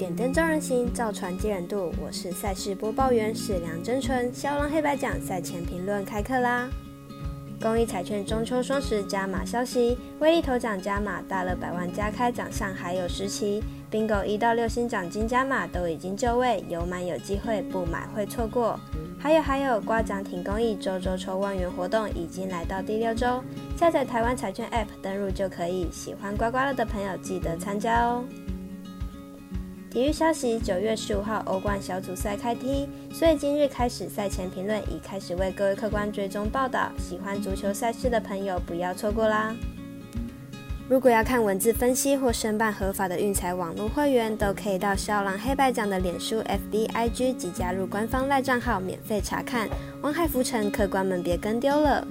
点灯照人行，造船接人度。我是赛事播报员史梁真纯。骁龙黑白奖赛前评论开课啦！公益彩券中秋双十加码消息，威力头奖加码，大乐百万加开奖项还有十期，bingo 一到六星奖金加码都已经就位，有买有机会，不买会错过。还有还有，刮奖挺公益周周抽万元活动已经来到第六周，下载台湾彩券 App 登入就可以。喜欢刮刮乐的朋友记得参加哦。体育消息：九月十五号欧冠小组赛开踢，所以今日开始赛前评论已开始为各位客官追踪报道。喜欢足球赛事的朋友不要错过啦！如果要看文字分析或申办合法的运财网络会员，都可以到肖郎黑白奖的脸书、FB、IG 及加入官方赖账号免费查看。王海浮沉，客官们别跟丢了。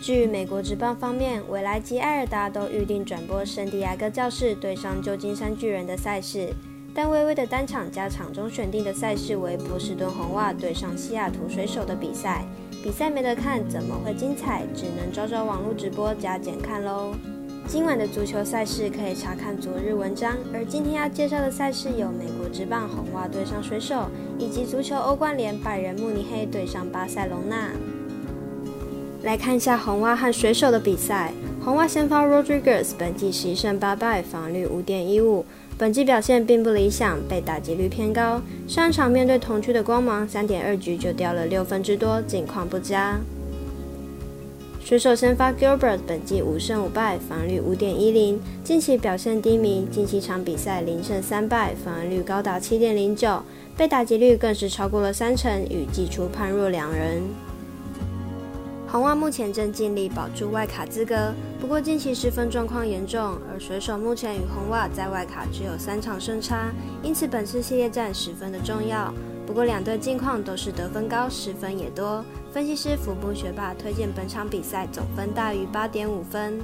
据美国职棒方面，未来及艾尔达都预定转播圣地亚哥教士对上旧金山巨人的赛事，但微微的单场加场中选定的赛事为波士顿红袜对上西雅图水手的比赛。比赛没得看，怎么会精彩？只能找找网络直播加减看喽。今晚的足球赛事可以查看昨日文章，而今天要介绍的赛事有美国职棒红袜对上水手，以及足球欧冠联拜仁慕尼黑对上巴塞隆纳。来看一下红袜和水手的比赛。红袜先发 Rodriguez 本季十一胜八败，防率五点一五，本季表现并不理想，被打击率偏高。上场面对同区的光芒，三点二局就掉了六分之多，境况不佳。水手先发 Gilbert 本季五胜五败，防率五点一零，近期表现低迷，近期场比赛零胜三败，防率高达七点零九，被打击率更是超过了三成，与季初判若两人。红袜目前正尽力保住外卡资格，不过近期失分状况严重，而水手目前与红袜在外卡只有三场胜差，因此本次系列战十分的重要。不过两队近况都是得分高，失分也多。分析师福布学霸推荐本场比赛总分大于八点五分。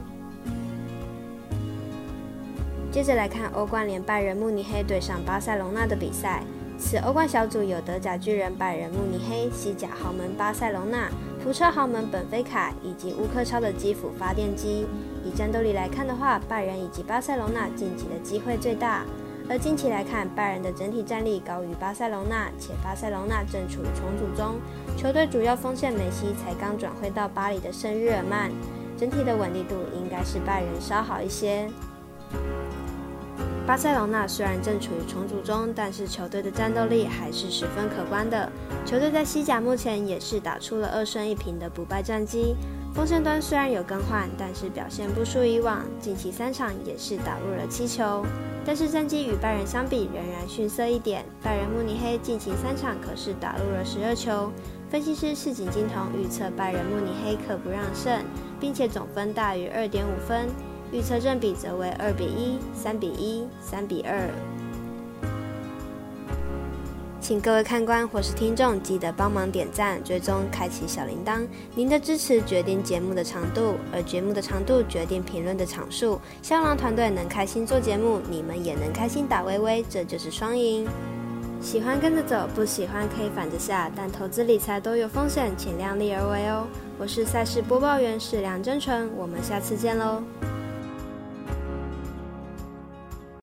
接着来看欧冠联拜仁慕尼黑对上巴塞隆纳的比赛。此欧冠小组有德甲巨人拜仁慕尼黑、西甲豪门巴塞隆纳。福车豪门本菲卡以及乌克超的基辅发电机。以战斗力来看的话，拜仁以及巴塞隆纳晋级的机会最大。而近期来看，拜仁的整体战力高于巴塞隆纳，且巴塞隆纳正处于重组中，球队主要锋线梅西才刚转会到巴黎的圣日耳曼，整体的稳定度应该是拜仁稍好一些。巴塞罗那虽然正处于重组中，但是球队的战斗力还是十分可观的。球队在西甲目前也是打出了二胜一平的不败战绩。锋线端虽然有更换，但是表现不输以往，近期三场也是打入了七球。但是战绩与拜仁相比仍然逊色一点。拜仁慕尼黑近期三场可是打入了十二球。分析师市井金童预测拜仁慕尼黑可不让胜，并且总分大于二点五分。预测正比则为二比一、三比一、三比二。请各位看官或是听众记得帮忙点赞、追踪、开启小铃铛。您的支持决定节目的长度，而节目的长度决定评论的场数。香囊团队能开心做节目，你们也能开心打微微，这就是双赢。喜欢跟着走，不喜欢可以反着下，但投资理财都有风险，请量力而为哦。我是赛事播报员史梁真纯，我们下次见喽。